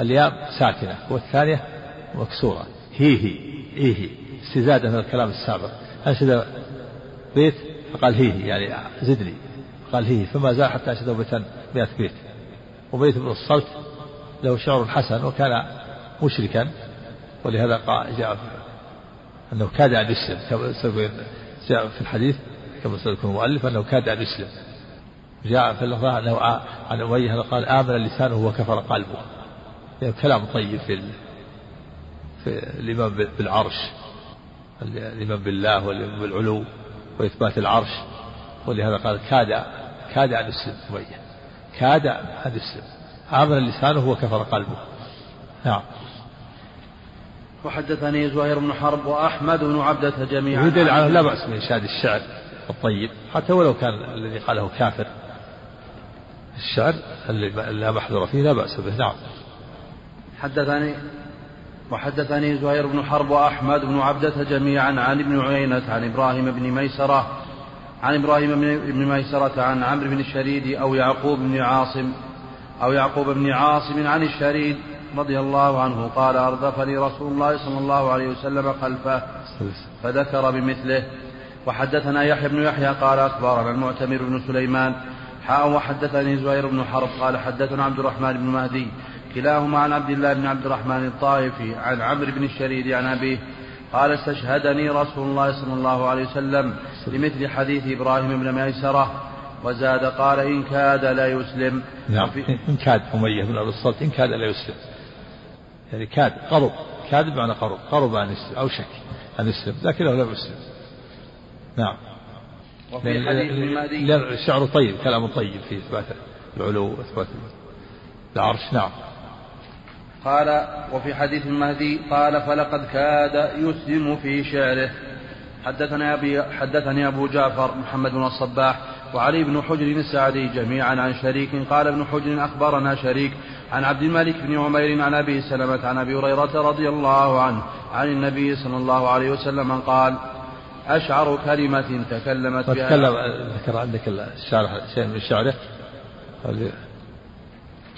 الياء ساكنة والثانية مكسورة. هي هي إيه هي. استزادة من الكلام السابق. أنشد بيت؟ فقال هيه يعني زدني. قال هيه فما زال حتى أشهد بيتا مئة بيت. وبيت بن الصلت له شعر حسن وكان مشركا ولهذا قال جاء أنه كاد أن يسلم. جاء في الحديث كما سيذكر المؤلف أنه كاد أن يسلم. جاء في اللفظة أنه عن أمية قال آمن لسانه وكفر قلبه. يعني كلام طيب في, في الإيمان بالعرش الإيمان بالله والإيمان بالعلو. وإثبات العرش. ولهذا قال كاد كاد أن يسلم أمية كاد أن يسلم آمن لسانه وكفر قلبه. نعم. وحدثني زهير بن حرب وأحمد بن عبدة جميعا. يدل على لا بأس من إنشاد الشعر الطيب. حتى ولو كان الذي قاله كافر. الشعر اللي لا محذور فيه لا بأس به. نعم. حدثني وحدثني زهير بن حرب وأحمد بن عبدة جميعا عن ابن عيينة عن إبراهيم بن ميسرة عن إبراهيم بن ميسرة عن عمرو بن الشريد أو يعقوب بن عاصم أو يعقوب بن عاصم عن الشريد رضي الله عنه قال أردفني رسول الله صلى الله عليه وسلم خلفه فذكر بمثله. وحدثنا يحيى بن يحيى قال أخبرنا المعتمر بن سليمان حاء وحدثني زهير بن حرب قال حدثنا عبد الرحمن بن مهدي كلاهما عن عبد الله بن عبد الرحمن الطائفي عن عمرو بن الشريد عن أبيه قال استنشدني رسول الله صلى الله عليه وسلم بمثل حديث إبراهيم بن ميسرة وزاد قال إن كاد لا يسلم. نعم. إن كاد أمية بن أبي الصلت إن كاد لا يسلم. يعني كاد قرب. كاد بمعنى قرب. قرب أن يسلم أوشك أن يسلم لكنه لم يسلم. نعم. وفي حديث المهدي. الشعر طيب كلام طيب في إثبات العلو وإثبات العرش. نعم. قال وفي حديث المهدي قال فلقد كاد يسلم في شعره. حدثنا أبي حدثني أبو جعفر محمد بن الصباح وعلي بن حجر السعدي جميعا عن شريك. قال ابن حجر أخبرنا شريك عن عبد الملك بن عمير عن أبي سلمة عن أبي هريرة رضي الله عنه عن النبي صلى الله عليه وسلم قال أشعر كلمة تكلمت بها. تكلم ذكر عندك الشارح شيء من شعره؟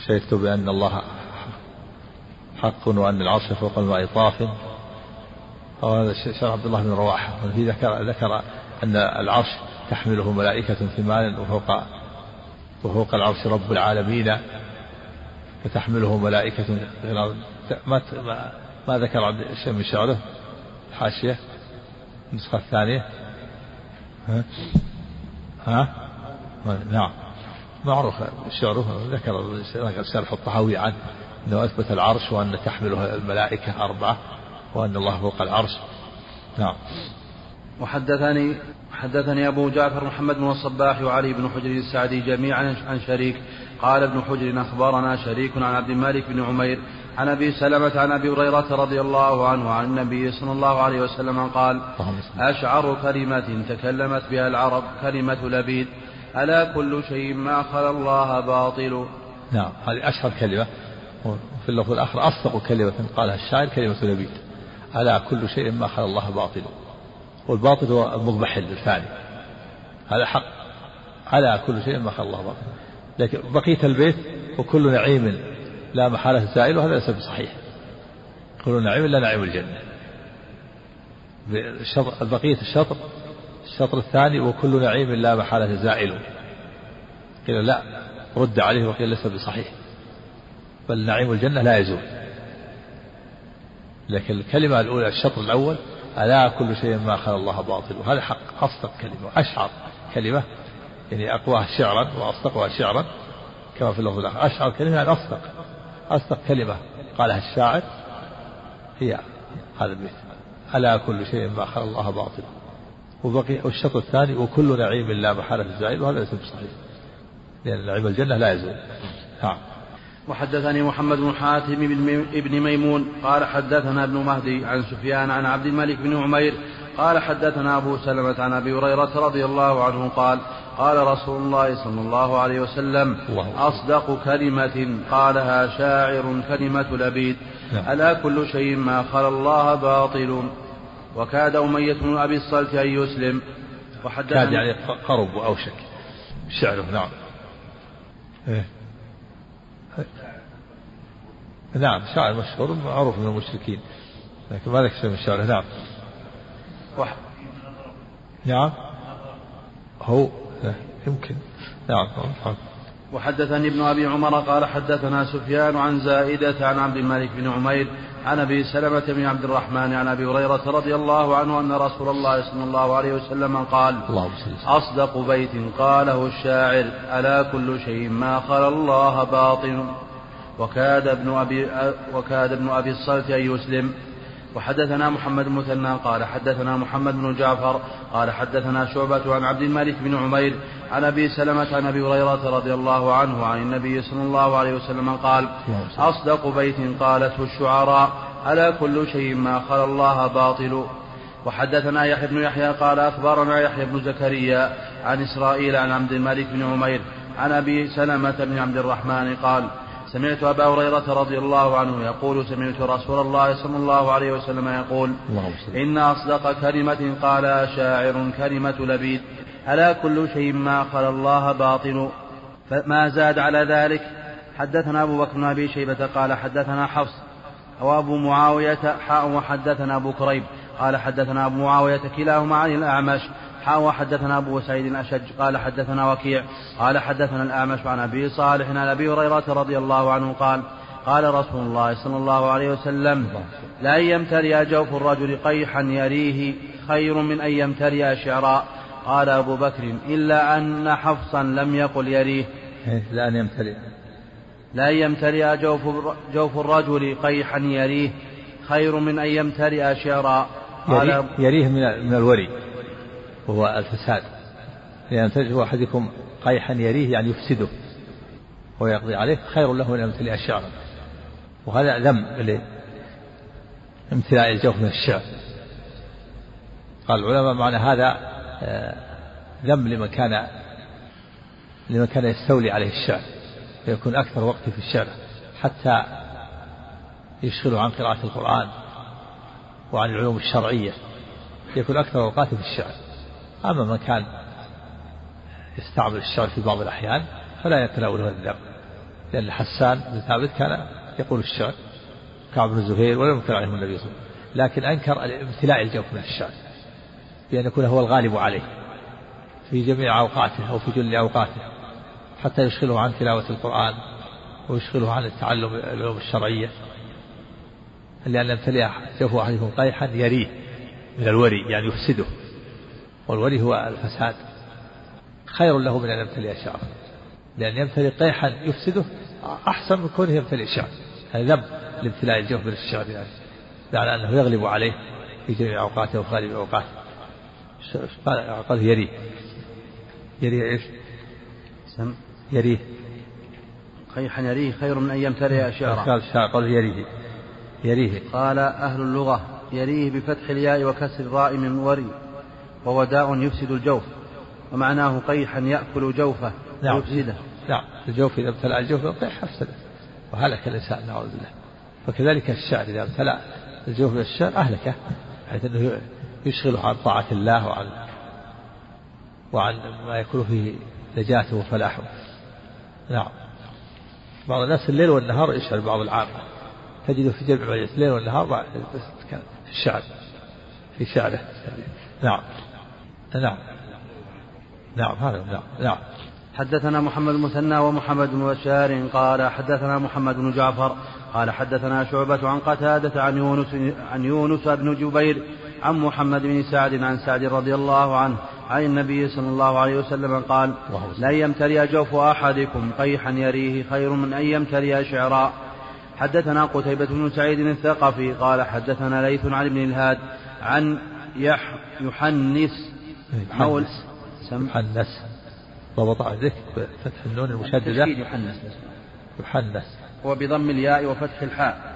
شهدت بأن الله حق وأن العرش فوق الماء طاف. وهذا شيخ عبد الله بن رواحة. وفي ذكر ذكر أن العرش تحمله ملائكة ثمان وفوق وفوق العرش رب العالمين. فتحمله ملائكة ما ما ذكر عبد شيء من شعره. الحاشية. النسخة الثانية. ها؟ ها؟ نعم. معروف شعره ذكر شرح الطحاوي عنه أنه أثبت العرش وأن تحمله الملائكة أربعة وأن الله فوق العرش. نعم. وحدثني حدثني أبو جعفر محمد بن الصباح وعلي بن حجر السعدي جميعا عن شريك. قال ابن حجر أخبرنا شريك عن عبد الملك بن عمير عن أبي سلمة عن أبي هريرة رضي الله عنه عن النبي صلى الله عليه وسلم قال أشعر كلمة تكلمت بها العرب كلمة لبيد. ألا كل شيء ما خلا الله باطل. نعم هذه أشهر كلمة. وفي اللفظ الآخر أصدق كلمة قالها الشاعر كلمة لبيد ألا كل شيء ما خلا الله باطل. والباطل هو المضمحل الثاني هذا حق. ألا كل شيء ما خلا الله باطل. لكن بقية البيت وكل نعيم لا محالة زائل وهذا ليس بصحيح. كل نعيم لا نعيم الجنة. بقية الشطر الشطر الثاني وكل نعيم لا محالة زائل. قيل لا رد عليه وقيل ليس بصحيح. بل نعيم الجنة لا يزول. لكن الكلمة الأولى الشطر الأول ألا كل شيء ما خلا الله باطل. وهذا حق أصدق كلمة أشعر كلمة يعني أقواها شعرا وأصدقها شعرا كما في اللفظ الآخر. أشعر كلمة يعني أصدق. أصدق كلمة قالها الشاعر هي هذا البيت ألا كل شيء ما خلا الله باطل. وبقي والشطر الثاني وكل نعيم لا محالة زائل وهذا ليس بصحيح. لأن نعيم الجنة لا يزول. نعم. وحدثني محمد بن حاتم بن ميمون قال حدثنا ابن مهدي عن سفيان عن عبد الملك بن عمير قال حدثنا أبو سلمة عن أبي هريرة رضي الله عنه قال قال رسول الله صلى الله عليه وسلم أصدق كلمة قالها شاعر كلمة لبيد. نعم. ألا كل شيء ما خلا الله باطل. وكاد أمية بن أبي الصلت أن يسلم. وحدثنا كاد يعني قرب وأوشك شعره نعم. إيه. نعم شاعر مشهور معروف من المشركين. لكن ما ذكر شيء من شعره نعم. وح... نعم. هو يمكن. نعم. وحدثني ابن أبي عمر قال حدثنا سفيان عن زائدة عن عبد الملك بن عمير عن أبي سلمة بن عبد الرحمن عن أبي هريرة رضي الله عنه أن رسول الله صلى الله عليه وسلم قال أصدق بيت قاله الشاعر ألا كل شيء ما خلا الله باطن. وكاد ابن أبي وكاد ابن أبي الصلت أن يسلم. وحدثنا محمد المثنى قال حدثنا محمد بن جعفر قال حدثنا شعبة عن عبد الملك بن عمير عن أبي سلمة عن أبي هريرة رضي الله عنه عن النبي صلى الله عليه وسلم قال أصدق بيت قالته الشعراء ألا كل شيء ما خلا الله باطل. وحدثنا يحيى بن يحيى قال أخبرنا يحيى بن زكريا عن إسرائيل عن عبد الملك بن عمير عن أبي سلمة بن عبد الرحمن قال سمعت أبا هريرة رضي الله عنه يقول سمعت رسول الله صلى الله عليه وسلم يقول إن أصدق كلمة قال شاعر كلمة لبيد ألا كل شيء ما خلا الله باطل؟ فما زاد على ذلك؟ حدثنا أبو بكر بن أبي شيبة قال حدثنا حفص وأبو معاوية حاء وحدثنا أبو كريب قال حدثنا أبو معاوية كلاهما عن الأعمش حاء وحدثنا أبو سعيد الأشج قال حدثنا وكيع قال حدثنا الأعمش عن أبي صالح عن أبي هريرة رضي الله عنه قال قال رسول الله صلى الله عليه وسلم لا يمتلئ جوف الرجل قيحا يريه خير من أن يمتلئ شعراء. قال أبو بكر إلا أن حفصا لم يقل يريه. إيه، لا أن يمتلئ لا يمتلئ جوف, جوف الرجل قيحا يريه خير من أن يمتلئ شعراء. يريه من, من الوري. وهو الفساد. لأن تجد أحدكم قيحا يريه يعني يفسده ويقضي عليه خير له من يمتلئ شعرا وهذا ذم امتلاء الجوف من الشعر. قال العلماء معنى هذا آه، ذم لمن كان لمن كان يستولي عليه الشعر فيكون أكثر وقت في الشعر حتى يشغله عن قراءة القرآن وعن العلوم الشرعية يكون أكثر أوقاته في الشعر. أما من كان يستعمل الشعر في بعض الأحيان فلا يتناوله الذنب لأن حسان بن ثابت كان يقول الشعر كعب بن الزهير ولم ينكر عليهم النبي صلى الله عليه وسلم لكن أنكر امتلاء الجوف من الشعر بأن يكون هو الغالب عليه في جميع أوقاته أو في جل أوقاته حتى يشغله عن تلاوة القرآن ويشغله عن التعلم العلوم الشرعية لأن يمتلئ جوف أحدكم قيحا يريه من الوري يعني يفسده. والوري هو الفساد. خير له من أن يمتلئ شعر لأن يمتلئ قيحا يفسده أحسن من كونه يمتلئ شعر هذا ذنب لامتلاء الجوف من الشعر. يعني يعني أنه يغلب عليه في جميع أوقاته وفي غالب أوقاته. قال قال يريه يريه إيش؟ سم. يريه قيحا يريه خير من أن يمتلئ شعرا قال قال يريه. يريه. قال أهل اللغة يريه بفتح الياء وكسر الراء من وري. وهو داء يفسد الجوف ومعناه قيحا يأكل جوفه نعم. ويفسده. نعم. الجوف إذا ابتلع الجوف قيح أفسده وهلك الإنسان نعوذ بالله. فكذلك الشعر إذا ابتلع الجوف بالشعر أهلكه حيث أنه يشغله عن طاعة الله وعن وعن ما يكون فيه نجاته وفلاحه. نعم. بعض الناس الليل والنهار يشعر بعض العامة. تجده في جمع الليل والنهار في الشعر في شعره. نعم. نعم نعم هذا نعم نعم حدثنا محمد المثنى ومحمد بن بشار قال حدثنا محمد بن جعفر قال حدثنا شعبة عن قتادة عن يونس عن يونس بن جبير عن محمد بن سعد عن سعد رضي الله عنه عن النبي صلى الله عليه وسلم قال لن يمتلئ جوف أحدكم قيحا يريه خير من أن يمتلئ شعرا. حدثنا قتيبة بن سعيد الثقفي قال حدثنا ليث عن ابن الهاد عن يح يحنس يحنس يحنس ضبط عليك بفتح النون المشددة. يحنس يحنس هو بضم الياء وفتح الحاء.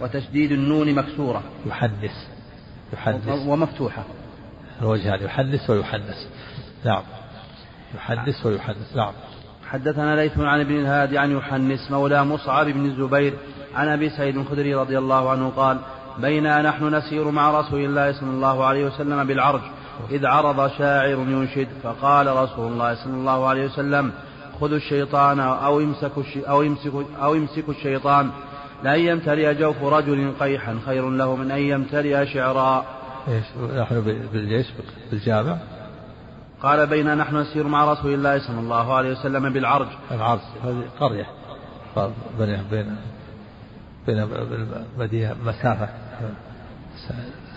وتشديد النون مكسورة. يحنس يحنس ومفتوحة. الوجهان يحنس ويحنس نعم. يحنس ويحنس نعم. حدثنا ليث عن ابن الهادي عن يحنس مولى مصعب بن الزبير عن أبي سعيد الخدري رضي الله عنه قال بينا نحن نسير مع رسول الله صلى الله عليه وسلم بالعرج. إذ عرض شاعر ينشد فقال رسول الله صلى الله عليه وسلم خذوا الشيطان أو يمسك أو يمسك أو يمسك الشيطان لأن يمتلئ جوف رجل قيحا خير له من أن يمتلئ شعرا. إيش نحن بالجيش بالجامع قال بين نحن نسير مع رسول الله صلى الله عليه وسلم بالعرج العرج هذه قرية بين بين بين المدينة مسافة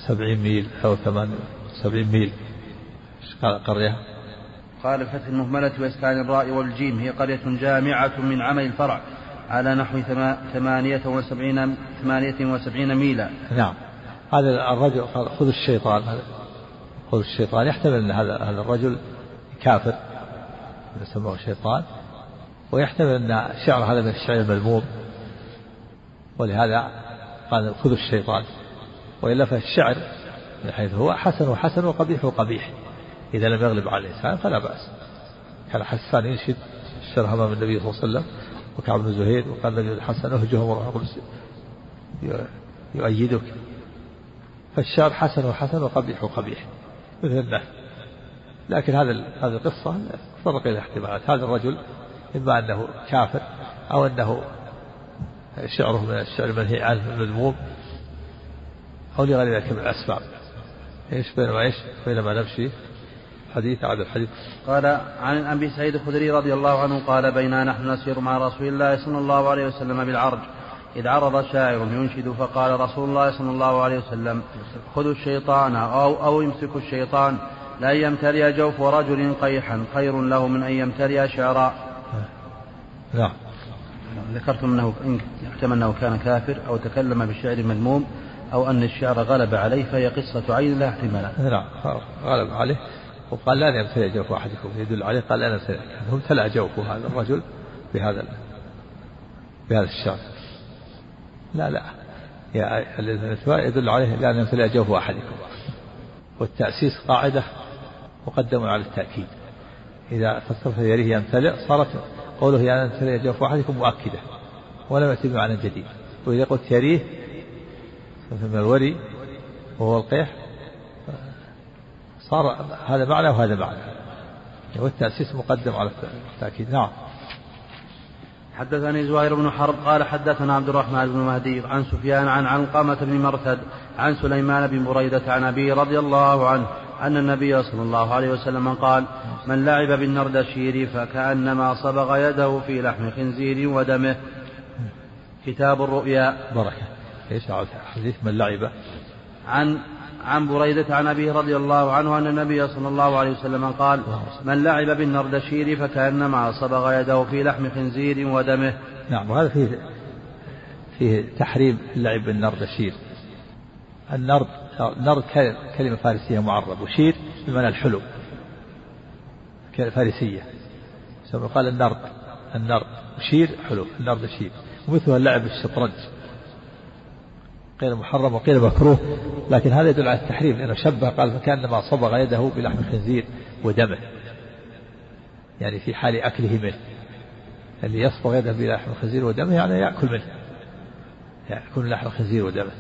سبعين ميل أو ثمان سبعين ميل. قال قرية؟ قال فتح المهملة وإسكان الراء والجيم هي قرية جامعة من عمل الفرع على نحو ثمانية وسبعين ثمانية وسبعين ميلا. نعم. هذا الرجل قال خذ الشيطان خذ الشيطان يحتمل أن هذا هذا الرجل كافر يسموه الشيطان ويحتمل أن شعر هذا من الشعر المذموم. ولهذا قال خذوا الشيطان. وإلا فالشعر من حيث هو حسن وحسن وقبيح وقبيح. إذا لم يغلب على الإنسان فلا بأس. كان حسان ينشد الشر أمام النبي صلى الله عليه وسلم وكعب بن زهير وقال النبي الحسن اهجهم وروح يؤيدك. فالشعر حسن وحسن وقبيح وقبيح. مثل النهي لكن هذا هذه القصة تطرق إلى احتمالات. هذا الرجل إما أنه كافر أو أنه شعره من الشعر المنهي عنه المذموم أو لغير ذلك من الأسباب. إيش بينما إيش بينما نمشي؟ حديث هذا الحديث. قال عن أبي سعيد الخدري رضي الله عنه قال بينا نحن نسير مع رسول الله صلى الله عليه وسلم بالعرج. إذ عرض شاعر ينشد فقال رسول الله صلى الله عليه وسلم خذوا الشيطان أو, أو امسكوا الشيطان. لأن يمتلئ جوف رجل قيحا. خير له من أن يمتلئ شعرا. نعم. ذكرتم أنه يحتمل أنه كان كافر أو تكلم بالشعر المذموم. أو أن الشعر غلب عليه فهي قصة عين لها احتمالات نعم غلب عليه. وقال لا يمتلئ جوف أحدكم يدل عليه. قال لا يمتلئ هو امتلأ جوفه هذا الرجل بهذا بهذا الشعر. لا لا. يا يدل عليه لا يمتلئ جوف أحدكم. والتأسيس قاعدة مقدم على التأكيد. إذا فسرت يريه يمتلئ صارت قوله يا يمتلئ جوف أحدكم مؤكدة ولم يأتي بمعنى جديد. وإذا قلت يريه من الوري وهو القيح صار هذا معنى وهذا معنى والتأسيس مقدم على التأكيد. نعم. حدثني زهير بن حرب قال حدثنا عبد الرحمن بن مهدي عن سفيان عن علقمة بن مرثد عن سليمان بن بريدة عن أبي رضي الله عنه أن النبي صلى الله عليه وسلم قال من لعب بالنردشير فكأنما صبغ يده في لحم خنزير ودمه. كتاب الرؤيا. بركة. إيش حديث من لعب عن عن بريدة عن أبيه رضي الله عنه أن النبي صلى الله عليه وسلم قال من لعب بالنردشير فكأنما صبغ يده في لحم خنزير ودمه. نعم وهذا فيه فيه تحريم اللعب بالنردشير. النرد نرد كلمة فارسية معرب وشير بمعنى الحلو فارسية. قال النرد النرد وشير حلو النرد شير ومثلها اللعب بالشطرنج. قيل محرم وقيل مكروه لكن هذا يدل على التحريم لأنه شبه قال فكأنما صبغ يده بلحم الخنزير ودمه يعني في حال أكله منه. اللي يصبغ يده بلحم الخنزير ودمه يعني يأكل منه يأكل لحم الخنزير ودمه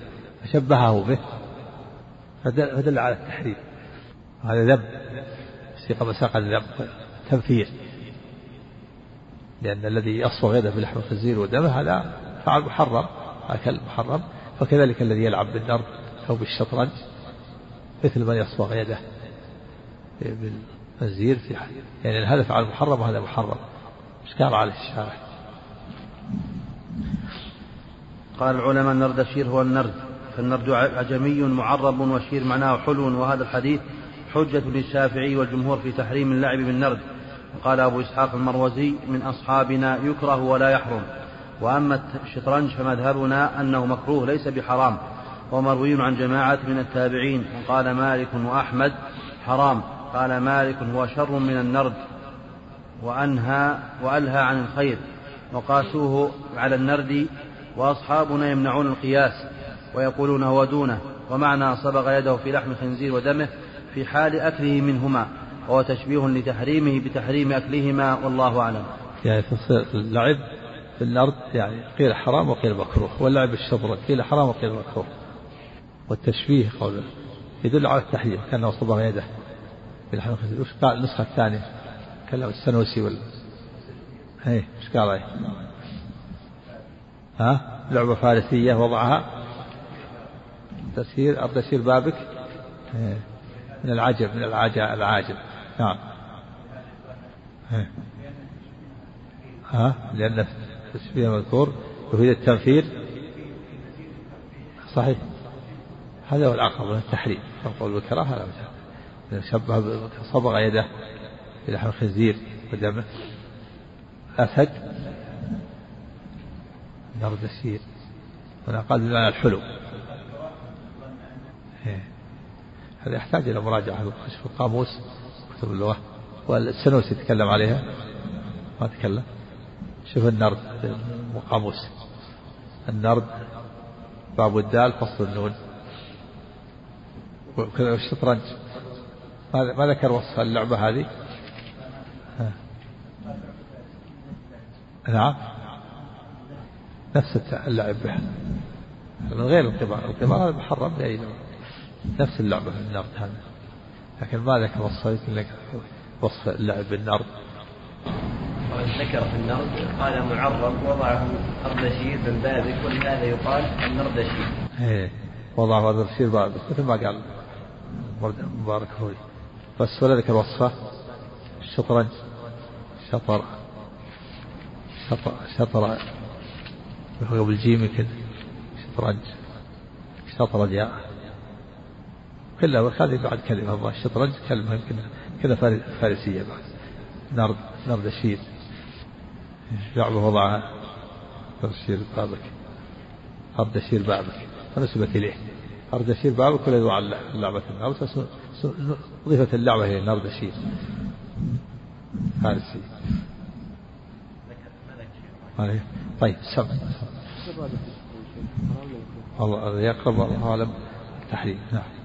فشبهه به فدل, فدل على التحريم. هذا ذنب سيق مساق الذنب تنفير. لأن الذي يصبغ يده بلحم الخنزير ودمه هذا فعل محرم أكل محرم. وكذلك الذي يلعب بالنرد أو بالشطرنج مثل من يصبغ يده بالخنزير في حال يعني الهدف على المحرم وهذا محرم. إشكال على الشارع قال العلماء النرد الشير هو النرد فالنرد عجمي معرب وشير معناه حلو وهذا الحديث حجة للشافعي والجمهور في تحريم اللعب بالنرد. قال أبو إسحاق المروزي من أصحابنا يكره ولا يحرم. وأما الشطرنج فمذهبنا أنه مكروه ليس بحرام ومروي عن جماعة من التابعين وقال مالك وأحمد حرام قال مالك هو شر من النرد وأنهى وألهى عن الخير وقاسوه على النرد وأصحابنا يمنعون القياس ويقولون هو دونه ومعنى صبغ يده في لحم الخنزير ودمه في حال أكله منهما وهو تشبيه لتحريمه بتحريم أكلهما والله أعلم. يعني اللعب في الأرض يعني قيل حرام وقيل مكروه واللعب بالشطرة قيل حرام وقيل مكروه. والتشبيه قوله يدل على التحريم كأنه صبغ يده. بالحلقة وش قال النسخة الثانية؟ كلام السنوسي وال إيه إيش قال؟ إيه. ها؟ لعبة فارسية وضعها. تسير تسير بابك. إيه. من العجب من العجب العاجب نعم. إيه. ها؟ لأن التشبيه مذكور يفيد التنفير صحيح. هذا هو العقل من التحريم. القول بالكراهة لا شبه صبغ يده بلحم الخنزير ودمه. أسد. نردشير هنا قال بمعنى الحلو. إيه. هذا يحتاج إلى مراجعة في القاموس كتب اللغة. والسنوسي يتكلم عليها. ما تكلم. شوف النرد قاموس النرد باب الدال فصل النون. وكذا الشطرنج. ما ذكر وصف اللعبة هذه؟ نعم. نفس اللعب. به من غير القمار. القمار هذا محرم بأي نوع. نفس اللعبة النرد هذا لكن ما ذكر وصف وصف اللعب بالنرد ذكر في النرد قال معرب وضعه أردشير بن بابك ولهذا يقال النردشير. إيه وضعه أردشير بابك مثل ما قال. مبارك فوري بس ولا ذكر وصفه. الشطرنج شطر. شطر. شطر. هو بالجيم يمكن شطرنج شطر جاء. كلها هذه بعد كلمة. الشطرنج كلمة يمكن كذا فارسية بعد. نرد نرد الشير لعبة وضعها ترشير بابك أردشير بابك فنسبت إليه. أردشير بابك ولا يدعى لعبة النار ضيفة اللعبة هي نردشير فارسي طيب سم الله يقرب الله أعلم. التحريم نعم.